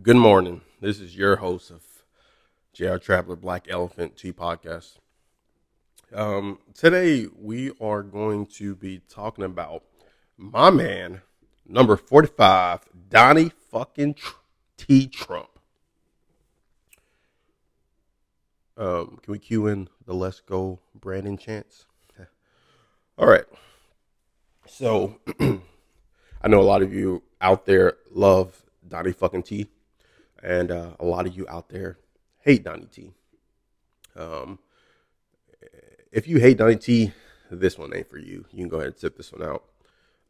Good morning. This is your host of JR Traveler Black Elephant Tea Podcast. Um, today we are going to be talking about my man, number 45, Donnie fucking T. Trump. Um, can we cue in the Let's Go Brandon chants? All right. So, I know a lot of you out there love Donnie fucking T and uh, a lot of you out there hate Donnie T. Um, if you hate Donnie T, this one ain't for you. You can go ahead and tip this one out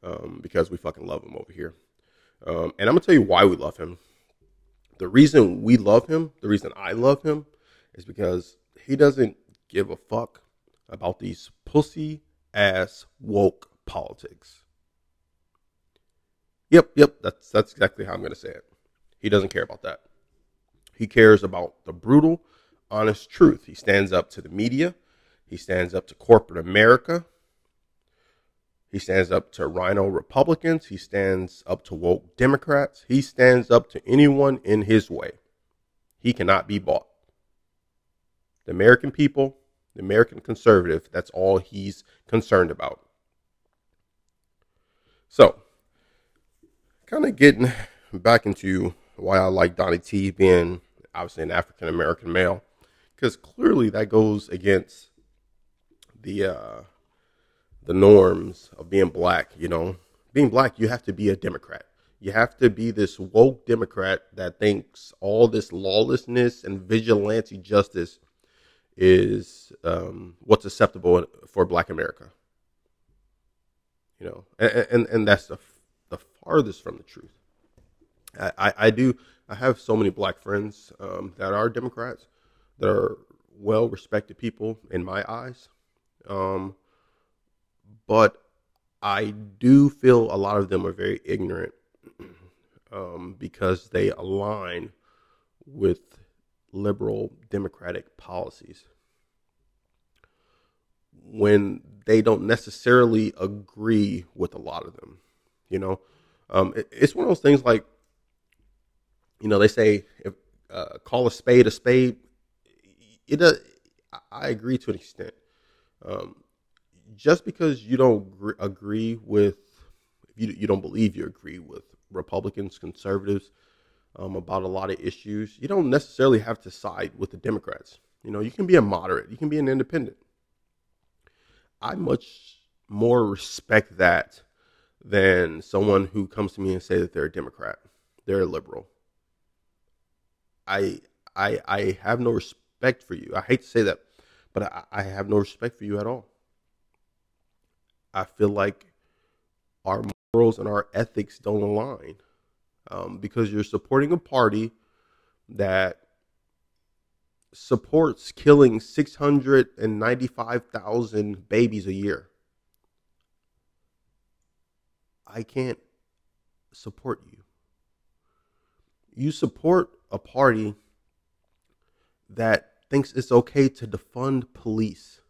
um, because we fucking love him over here. Um, and I'm gonna tell you why we love him. The reason we love him, the reason I love him, is because he doesn't give a fuck about these pussy ass woke politics. Yep, yep, that's that's exactly how I'm gonna say it. He doesn't care about that. He cares about the brutal, honest truth. He stands up to the media. He stands up to corporate America. He stands up to RINO Republicans. He stands up to woke Democrats. He stands up to anyone in his way. He cannot be bought. The American people, the American conservative, that's all he's concerned about. So, kind of getting back into why I like Donnie T being obviously an African American male, because clearly that goes against the uh, the norms of being black. You know, being black, you have to be a Democrat. You have to be this woke Democrat that thinks all this lawlessness and vigilante justice is um, what's acceptable for Black America. You know, and and, and that's the the farthest from the truth. I, I do I have so many black friends um, that are Democrats that are well respected people in my eyes. Um, but I do feel a lot of them are very ignorant um, because they align with liberal democratic policies when they don't necessarily agree with a lot of them. You know, um, it, it's one of those things like you know, they say if uh, call a spade a spade. It does. I agree to an extent. Um, just because you don't agree with, you you don't believe you agree with Republicans, conservatives um, about a lot of issues, you don't necessarily have to side with the Democrats. You know, you can be a moderate, you can be an independent. I much more respect that than someone who comes to me and say that they're a Democrat, they're a liberal. I I I have no respect for you. I hate to say that, but I, I have no respect for you at all. I feel like our morals and our ethics don't align um, because you're supporting a party that supports killing 695,000 babies a year. I can't support you. You support a party that thinks it's okay to defund police.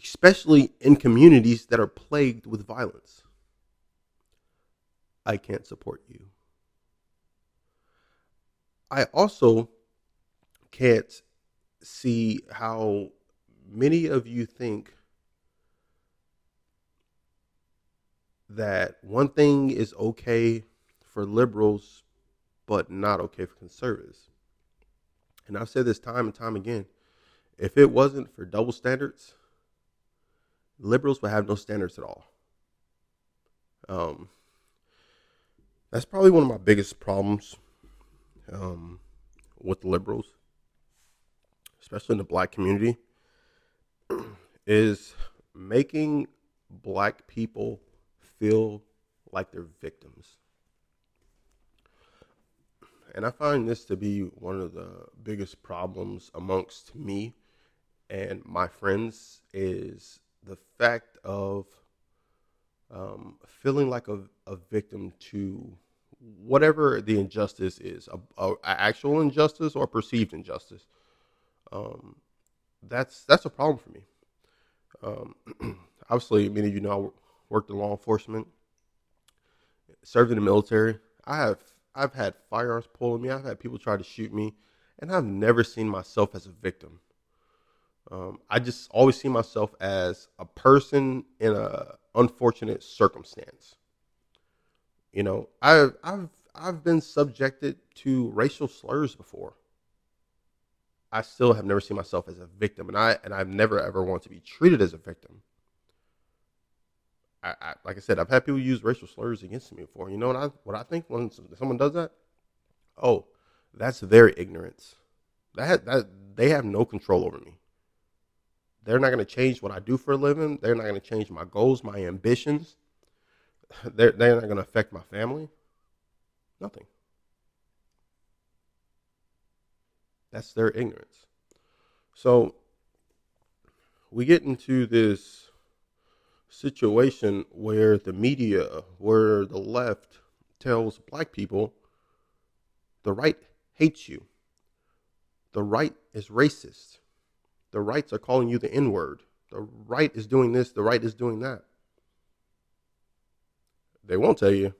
Especially in communities that are plagued with violence. I can't support you. I also can't see how many of you think that one thing is okay for liberals, but not okay for conservatives. And I've said this time and time again. If it wasn't for double standards, liberals would have no standards at all. Um, that's probably one of my biggest problems um, with liberals, especially in the black community, is making black people feel like they're victims. And I find this to be one of the biggest problems amongst me and my friends is the fact of um, feeling like a, a, victim to whatever the injustice is, a, a actual injustice or perceived injustice. Um, that's that's a problem for me. Um, obviously, many of you know I worked in law enforcement served in the military. I have I've had firearms pulled on me. I've had people try to shoot me, and I've never seen myself as a victim. Um, I just always see myself as a person in a unfortunate circumstance. You know, I've I've I've been subjected to racial slurs before. I still have never seen myself as a victim, and I and I've never ever wanted to be treated as a victim. I, I, like I said, I've had people use racial slurs against me before. You know what I what I think when someone does that? Oh, that's their ignorance. That that they have no control over me. They're not going to change what I do for a living. They're not going to change my goals, my ambitions. They're they're not going to affect my family. Nothing. That's their ignorance. So we get into this situation where the media, where the left tells black people the right hates you. The right is racist. The rights are calling you the N word. The right is doing this. The right is doing that. They won't tell you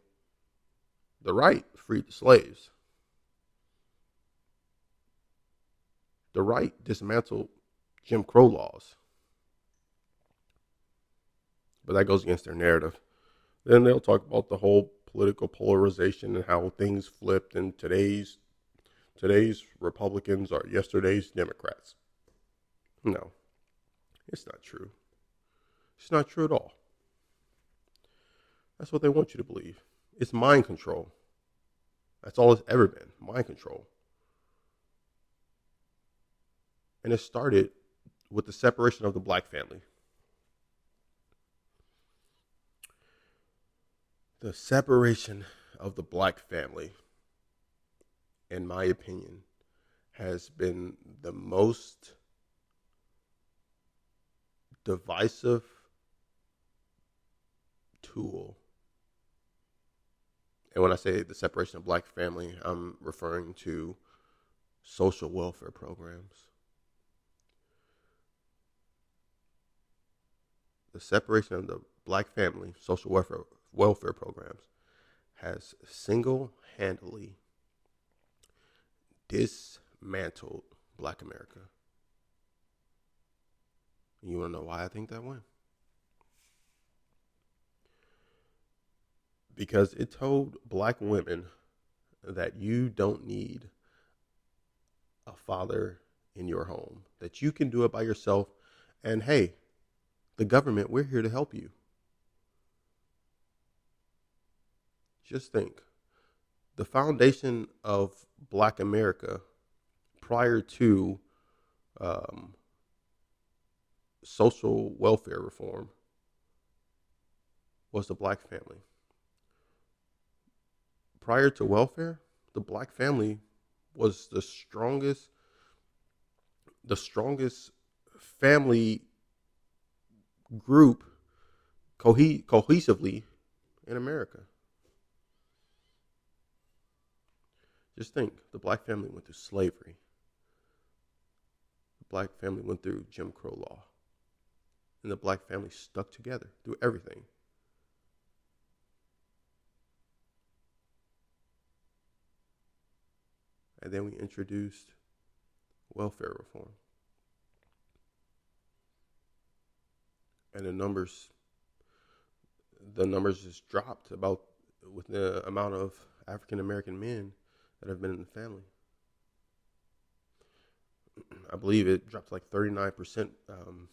the right freed the slaves. The right dismantled Jim Crow laws. But that goes against their narrative. Then they'll talk about the whole political polarization and how things flipped and today's today's Republicans are yesterday's Democrats. No. It's not true. It's not true at all. That's what they want you to believe. It's mind control. That's all it's ever been mind control. And it started with the separation of the black family. The separation of the black family, in my opinion, has been the most divisive tool. And when I say the separation of black family, I'm referring to social welfare programs. The separation of the black family, social welfare welfare programs has single-handedly dismantled black America. You want to know why I think that way? Because it told black women that you don't need a father in your home, that you can do it by yourself. And hey, the government, we're here to help you. Just think the foundation of black America prior to um, social welfare reform was the black family. Prior to welfare, the black family was the strongest the strongest family group cohe- cohesively in America. Just think the black family went through slavery. The black family went through Jim Crow law and the black family stuck together through everything. And then we introduced welfare reform. And the numbers the numbers just dropped about with the amount of African American men that have been in the family. I believe it dropped like 39% um,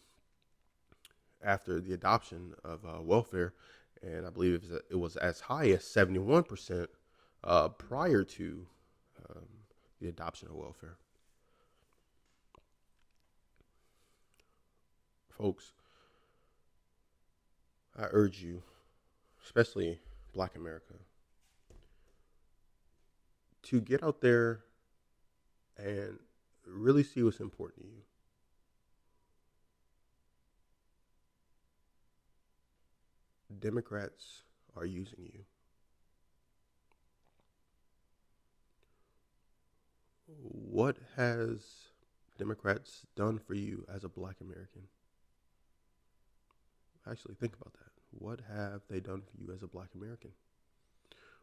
after the adoption of uh, welfare, and I believe it was, as high as 71% uh, prior to um, the adoption of welfare. Folks, I urge you, especially black America, to get out there and really see what's important to you. Democrats are using you. What has Democrats done for you as a black American? Actually, think about that. What have they done for you as a black American?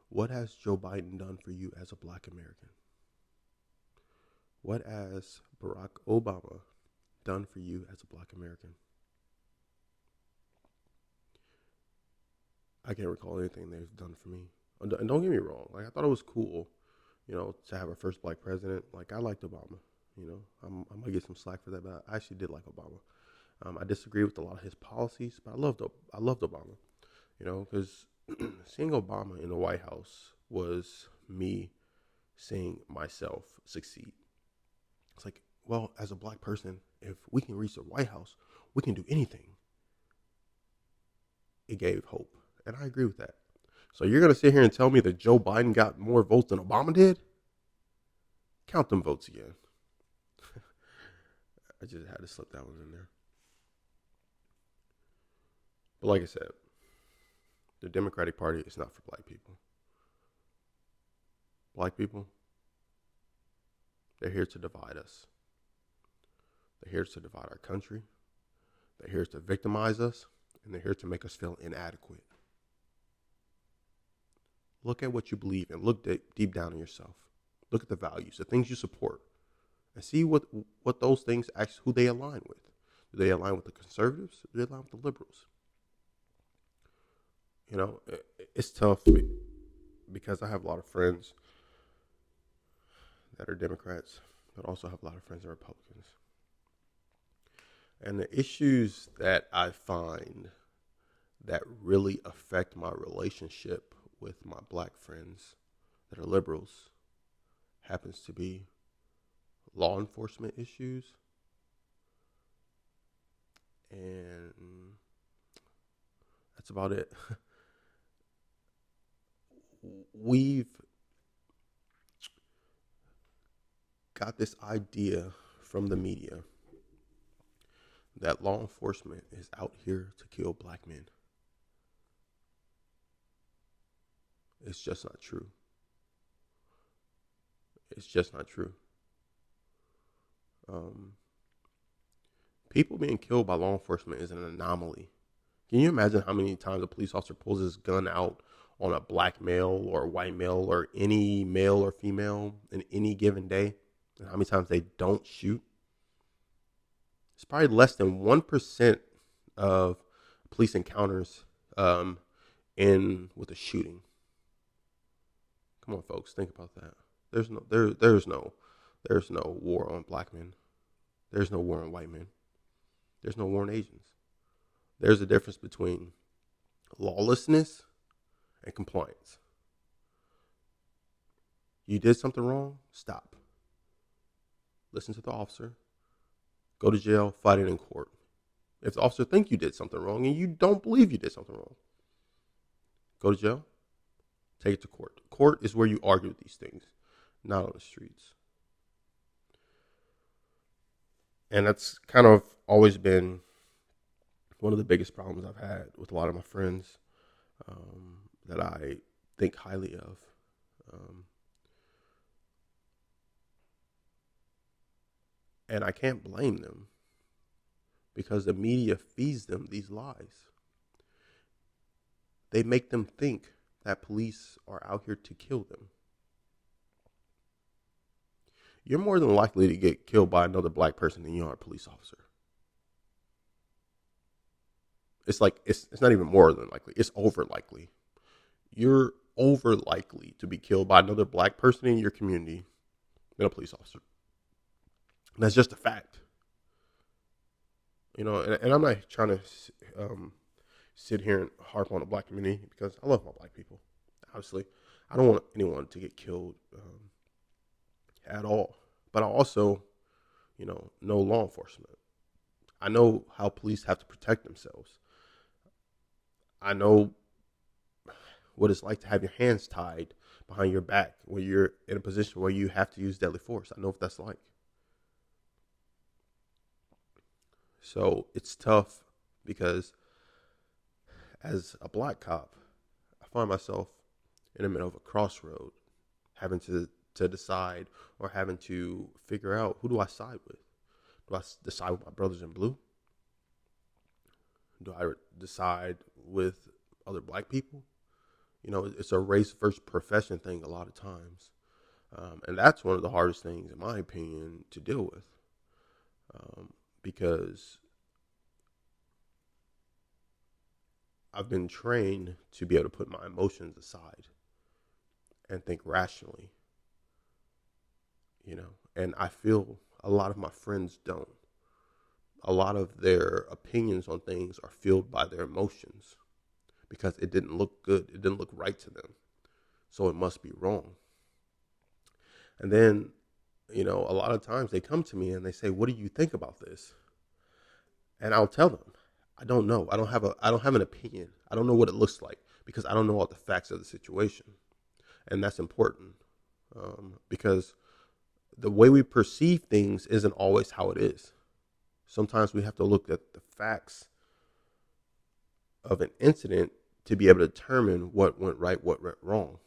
What has Joe Biden done for you as a black American? What has Barack Obama done for you as a black American? I can't recall anything they've done for me. And don't get me wrong, like I thought it was cool, you know, to have our first black president. Like I liked Obama, you know. I'm I might get some slack for that, but I actually did like Obama. Um, I disagree with a lot of his policies, but I loved I loved Obama, you know, because seeing Obama in the White House was me seeing myself succeed. It's like, well, as a black person, if we can reach the White House, we can do anything. It gave hope. And I agree with that. So you're going to sit here and tell me that Joe Biden got more votes than Obama did? Count them votes again. I just had to slip that one in there. But like I said, the Democratic Party is not for black people. Black people, they're here to divide us. They're here to divide our country. They're here to victimize us. And they're here to make us feel inadequate. Look at what you believe and look deep, deep down in yourself. Look at the values, the things you support, and see what what those things actually who they align with. Do they align with the conservatives? Do they align with the liberals? You know, it's tough because I have a lot of friends that are Democrats, but also have a lot of friends that are Republicans. And the issues that I find that really affect my relationship with my black friends that are liberals happens to be law enforcement issues and that's about it. We've got this idea from the media that law enforcement is out here to kill black men. It's just not true. It's just not true. Um, people being killed by law enforcement is an anomaly. Can you imagine how many times a police officer pulls his gun out on a black male or white male or any male or female in any given day? And how many times they don't shoot? It's probably less than 1% of police encounters um, in with a shooting. Come on, folks, think about that. There's no there there's no there's no war on black men. There's no war on white men. There's no war on Asians. There's a difference between lawlessness and compliance. You did something wrong, stop. Listen to the officer. Go to jail, fight it in court. If the officer think you did something wrong and you don't believe you did something wrong, go to jail, take it to court. Court is where you argue these things, not on the streets. And that's kind of always been one of the biggest problems I've had with a lot of my friends um, that I think highly of. Um, and I can't blame them because the media feeds them these lies. They make them think that police are out here to kill them. You're more than likely to get killed by another black person than you are a police officer. It's like it's it's not even more than likely. It's over likely. You're over likely to be killed by another black person in your community than a police officer. That's just a fact. You know, and, and I'm not trying to um, sit here and harp on the black community because I love my black people. Obviously, I don't want anyone to get killed um, at all. But I also, you know, know law enforcement. I know how police have to protect themselves. I know what it's like to have your hands tied behind your back when you're in a position where you have to use deadly force. I know what that's like. So it's tough because as a black cop, I find myself in the middle of a crossroad, having to to decide or having to figure out who do I side with? Do I decide with my brothers in blue? Do I decide with other black people? You know, it's a race versus profession thing a lot of times. Um, and that's one of the hardest things, in my opinion, to deal with. Um, because I've been trained to be able to put my emotions aside and think rationally. You know, and I feel a lot of my friends don't. A lot of their opinions on things are fueled by their emotions because it didn't look good, it didn't look right to them. So it must be wrong. And then, you know, a lot of times they come to me and they say, "What do you think about this?" And I'll tell them, "I don't know. I don't have a I don't have an opinion. I don't know what it looks like because I don't know all the facts of the situation." And that's important um, because the way we perceive things isn't always how it is. Sometimes we have to look at the facts of an incident to be able to determine what went right, what went wrong.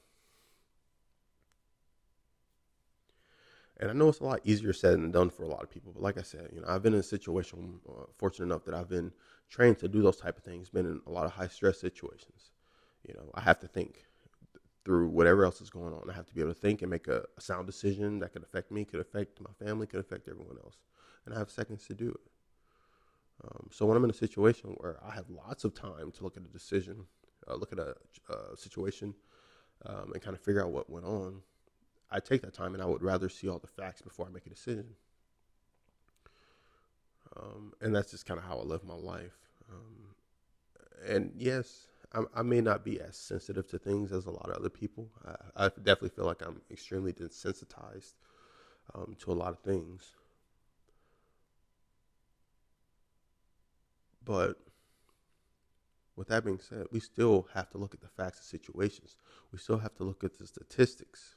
And I know it's a lot easier said than done for a lot of people. But like I said, you know, I've been in a situation, uh, fortunate enough that I've been trained to do those type of things. Been in a lot of high stress situations. You know, I have to think through whatever else is going on. I have to be able to think and make a, a sound decision that could affect me, could affect my family, could affect everyone else, and I have seconds to do it. Um, so when I'm in a situation where I have lots of time to look at a decision, uh, look at a, a situation, um, and kind of figure out what went on, I take that time and I would rather see all the facts before I make a decision. Um, and that's just kind of how I live my life. Um, and yes, I, I, may not be as sensitive to things as a lot of other people. I, I definitely feel like I'm extremely desensitized um, to a lot of things. But with that being said, we still have to look at the facts of situations. We still have to look at the statistics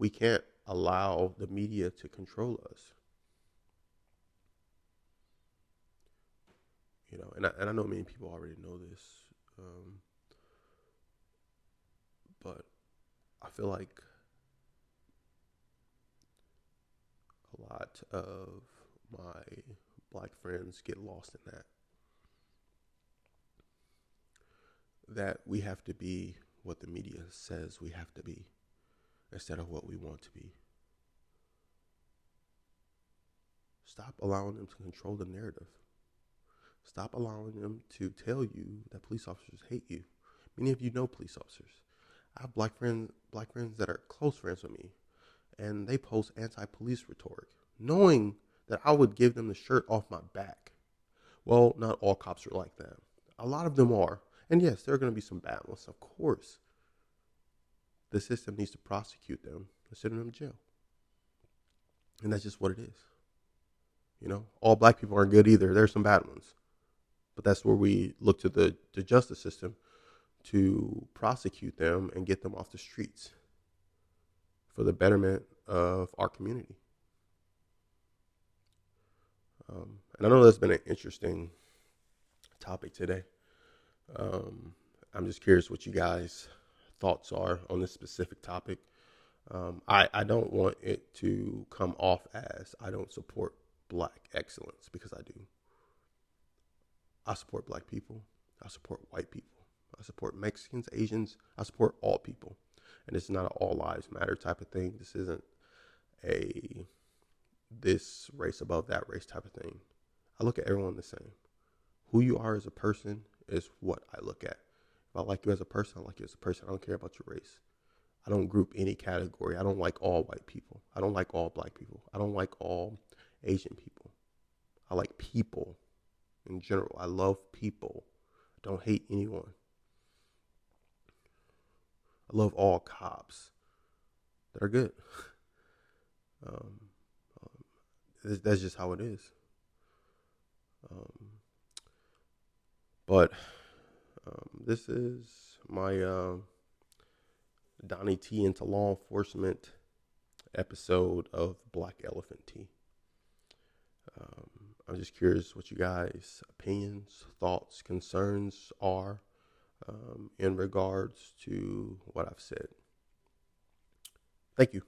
we can't allow the media to control us. You know, and I, and I know many people already know this, um, but I feel like a lot of my black friends get lost in that. That we have to be what the media says we have to be instead of what we want to be. Stop allowing them to control the narrative. Stop allowing them to tell you that police officers hate you. Many of you know police officers. I have black friends, black friends that are close friends with me, and they post anti-police rhetoric, knowing that I would give them the shirt off my back. Well, not all cops are like that. A lot of them are, and yes, there are going to be some bad ones, of course the system needs to prosecute them and send them to jail. And that's just what it is. You know, all black people aren't good either. There's some bad ones. But that's where we look to the, the justice system to prosecute them and get them off the streets for the betterment of our community. Um, and I know that's been an interesting topic today. Um, I'm just curious what you guys thoughts are on this specific topic. Um, I, I don't want it to come off as I don't support black excellence because I do. I support black people. I support white people. I support Mexicans, Asians. I support all people. And it's not an all lives matter type of thing. This isn't a this race above that race type of thing. I look at everyone the same. Who you are as a person is what I look at. If I like you as a person, I like you as a person. I don't care about your race. I don't group any category. I don't like all white people. I don't like all black people. I don't like all Asian people. I like people in general. I love people. I don't hate anyone. I love all cops that are good. Um, um, that's just how it is. Um, but um, this is my uh, Donnie T into law enforcement episode of Black Elephant Tea. Um, I'm just curious what you guys' opinions, thoughts, concerns are um, in regards to what I've said. Thank you.